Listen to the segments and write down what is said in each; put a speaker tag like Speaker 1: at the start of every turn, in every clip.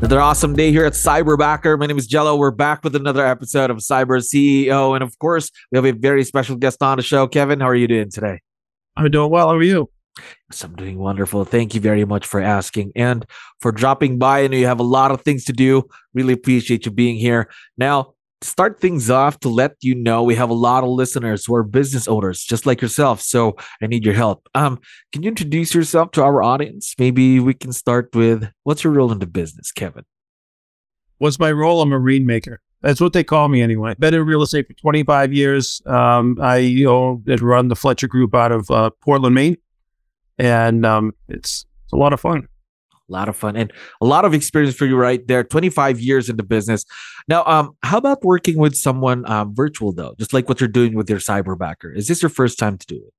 Speaker 1: Another awesome day here at Cyberbacker. My name is Jello. We're back with another episode of Cyber CEO. And of course, we have a very special guest on the show. Kevin, how are you doing today?
Speaker 2: I'm doing well. How are you?
Speaker 1: Yes, I'm doing wonderful. Thank you very much for asking and for dropping by. I know you have a lot of things to do. Really appreciate you being here. Now, start things off to let you know we have a lot of listeners who are business owners just like yourself so i need your help. Um can you introduce yourself to our audience? Maybe we can start with what's your role in the business kevin?
Speaker 2: What's my role? I'm a rainmaker that's what they call me anyway. Been in real estate for 25 years. Um i you know run the fletcher group out of uh, portland maine. And um it's it's a lot of fun
Speaker 1: a lot of fun and a lot of experience for you right there 25 years in the business. Now um how about working with someone um, virtual though just like what you're doing with your cyberbacker is this your first time to do it?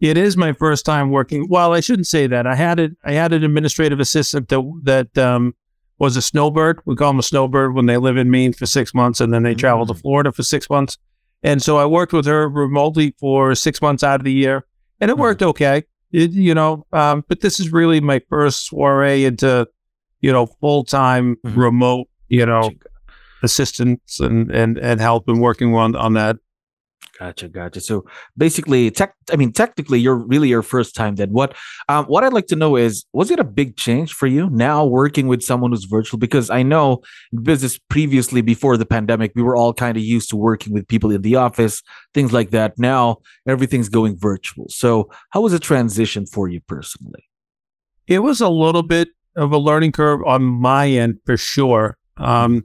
Speaker 2: It is my first time working. Well i shouldn't say that. I had it i had an administrative assistant that that um was a snowbird. We call them a snowbird when they live in maine for six months and then they mm-hmm. travel to mm. florida for six months. And so i worked with her remotely for six months out of the year and it mm-hmm. worked okay it, you know, um, but this is really my first soiree into, you know, full time mm-hmm. remote, you know, assistance and, and, and help and working on, on that.
Speaker 1: Gotcha, gotcha. So basically, tech. I mean, technically, you're really your first time. Then what? Um, what I'd like to know is, was it a big change for you now working with someone who's virtual? Because I know business previously, before the pandemic, we were all kind of used to working with people in the office, things like that. Now everything's going virtual. So how was the transition for you personally?
Speaker 2: It was a little bit of a learning curve on my end for sure. Um,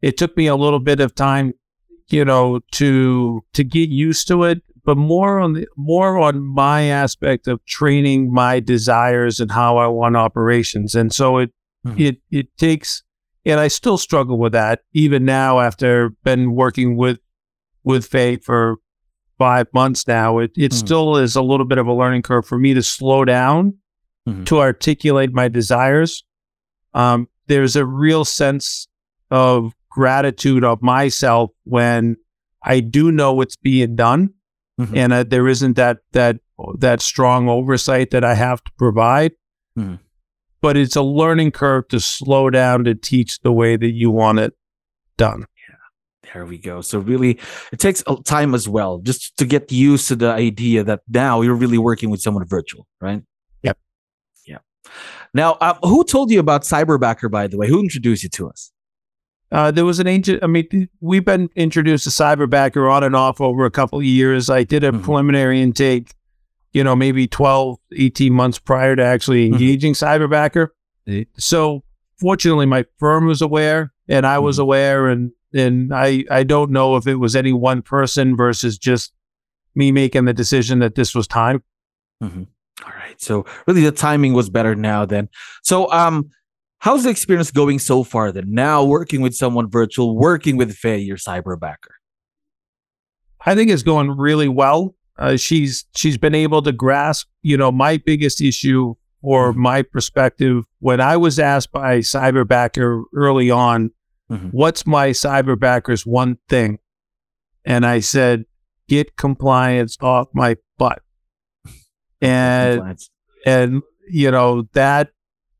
Speaker 2: it took me a little bit of time you know, to to get used to it, but more on the more on my aspect of training my desires and how I want operations. And so it mm-hmm. it it takes and I still struggle with that even now after been working with with Faye for five months now. It it mm-hmm. still is a little bit of a learning curve for me to slow down mm-hmm. to articulate my desires. Um, there's a real sense of gratitude of myself when I do know it's being done, mm-hmm. and uh, there isn't that that that strong oversight that I have to provide. Mm-hmm. But it's a learning curve to slow down to teach the way that you want it done.
Speaker 1: Yeah, there we go. So really, it takes time as well, just to get used to the idea that now you're really working with someone virtual, right?
Speaker 2: Yep.
Speaker 1: Yeah. Now, uh, who told you about Cyberbacker? By the way, who introduced you to us?
Speaker 2: Uh, there was an ancient, I mean, we've been introduced to Cyberbacker on and off over a couple of years. I did a mm-hmm. preliminary intake, you know, maybe 12, 18 months prior to actually mm-hmm. engaging mm-hmm. Cyberbacker. So fortunately, my firm was aware and I was mm-hmm. aware. And, and I, I don't know if it was any one person versus just me making the decision that this was time.
Speaker 1: Mm-hmm. All right. So really the timing was better now then. So, um, How's the experience going so far then? Now working with someone virtual, working with Faye, your cyberbacker.
Speaker 2: I think it's going really well. Uh, she's she's been able to grasp, you know, my biggest issue or mm-hmm. my perspective when I was asked by cyberbacker early on, mm-hmm. what's my cyberbacker's one thing? And I said, get compliance off my butt. And and you know that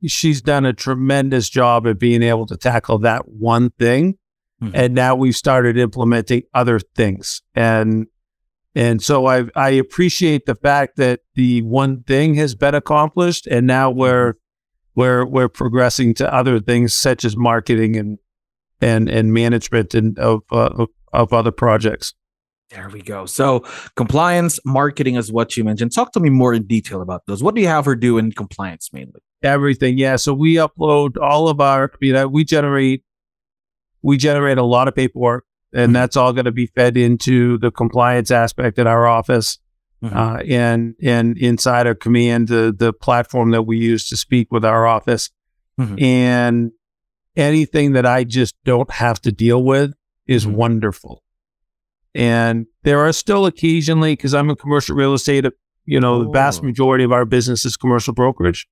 Speaker 2: she's done a tremendous job at being able to tackle that one thing. Mm-hmm. And now we've started implementing other things. And and so I I appreciate the fact that the one thing has been accomplished and now mm-hmm. we're we're we're progressing to other things such as marketing and and and management and of uh, of, of other projects.
Speaker 1: There we go. So compliance, marketing is what you mentioned. Talk to me more in detail about those. What do you have her do in compliance mainly?
Speaker 2: Everything. Yeah. So we upload all of our, you know, we generate, we generate a lot of paperwork and mm-hmm. that's all going to be fed into the compliance aspect at our office. Mm-hmm. Uh, and and inside of command the the platform that we use to speak with our office mm-hmm. and anything that I just don't have to deal with is mm-hmm. wonderful. And there are still occasionally, because I'm in commercial real estate, you know, oh. the vast oh. majority of our business is commercial brokerage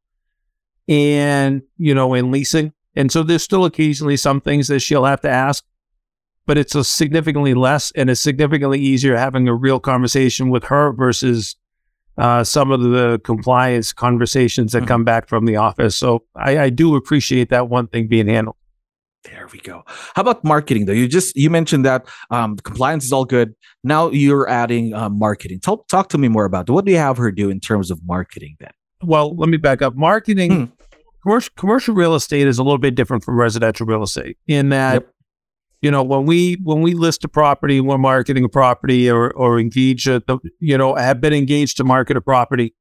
Speaker 2: and, you know, in leasing. And so there's still occasionally some things that she'll have to ask, but it's a significantly less and it's significantly easier having a real conversation with her versus uh, some of the compliance conversations that mm-hmm. come back from the office. So I, I do appreciate that one thing being handled.
Speaker 1: There we go. How about marketing though? You just you mentioned that um, compliance is all good. Now you're adding uh, marketing. Talk talk to me more about that. What do you have her do in terms of marketing then?
Speaker 2: Well, let me back up. Marketing, hmm. commercial commercial real estate is a little bit different from residential real estate in that yep. you know when we when we list a property, we're marketing a property or or engage a, you know have been engaged to market a property.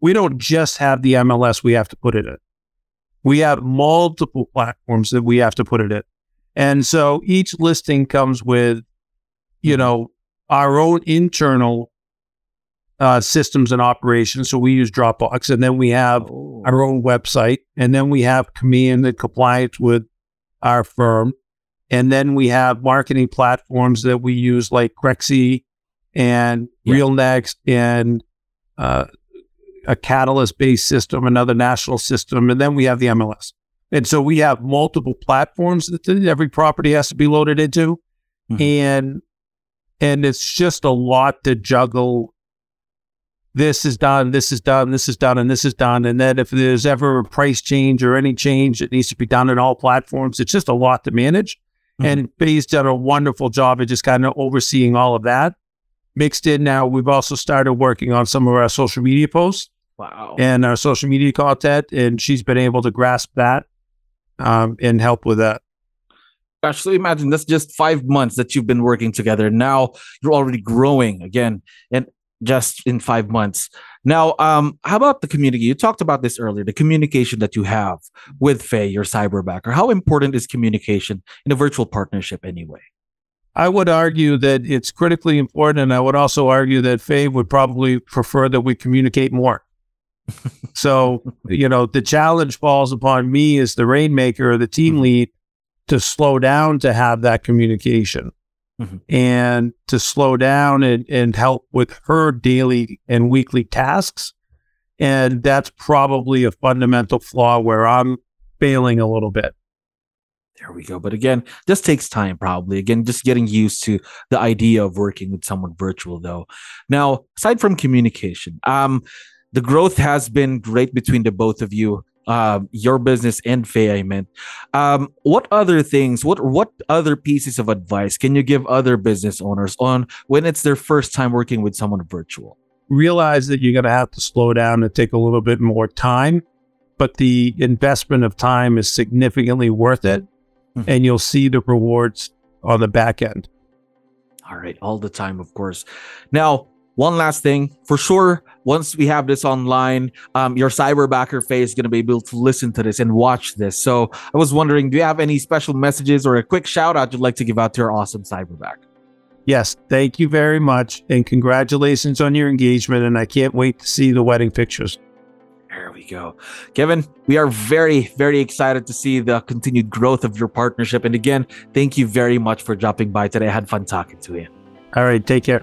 Speaker 2: We don't just have the MLS we have to put it in. We have multiple platforms that we have to put it in. And so each listing comes with, you know, our own internal uh, systems and operations. So we use Dropbox, and then we have oh. our own website, and then we have command and compliance with our firm, and then we have marketing platforms that we use like Crexi and yeah. RealNex and uh, a Catylist based system, another national system, and then we have the MLS. And so we have multiple platforms that every property has to be loaded into. Mm-hmm. And and it's just a lot to juggle. This is done, this is done, this is done, and this is done. And then if there's ever a price change or any change, it needs to be done in all platforms. It's just a lot to manage. Mm-hmm. And Faye's done a wonderful job of just kind of overseeing all of that. Mixed in now, we've also started working on some of our social media posts.
Speaker 1: Wow.
Speaker 2: And our social media content. And she's been able to grasp that um, and help with that.
Speaker 1: Actually, imagine that's just five months that you've been working together. Now you're already growing again, and just in five months. Now, um, how about the community? You talked about this earlier, the communication that you have with Faye, your cyberbacker. How important is communication in a virtual partnership anyway?
Speaker 2: I would argue that it's critically important. And I would also argue that Faye would probably prefer that we communicate more so, you know, the challenge falls upon me as the rainmaker or the team mm-hmm. lead to slow down to have that communication mm-hmm. and to slow down and, and help with her daily and weekly tasks. And that's probably a fundamental flaw where I'm failing a little bit.
Speaker 1: There we go. But again, this takes time, probably. Again, just getting used to the idea of working with someone virtual, though. Now, aside from communication, um, the growth has been great between the both of you uh, your business and Faye, I meant. Um, what other things, what what other pieces of advice can you give other business owners on when it's their first time working with someone virtual?
Speaker 2: Realize that you're going to have to slow down and take a little bit more time, but the investment of time is significantly worth it, mm-hmm. and you'll see the rewards on the back end.
Speaker 1: All right, all the time, of course. Now, one last thing for sure once we have this online um, your cyberbacker face is going to be able to listen to this and watch this. So i was wondering do you have any special messages or a quick shout out you'd like to give out to your awesome cyberback
Speaker 2: yes thank you very much and congratulations on your engagement and i can't wait to see the wedding pictures.
Speaker 1: There we go. Kevin we are very very excited to see the continued growth of your partnership and again thank you very much for dropping by today. I had fun talking to you.
Speaker 2: All right take care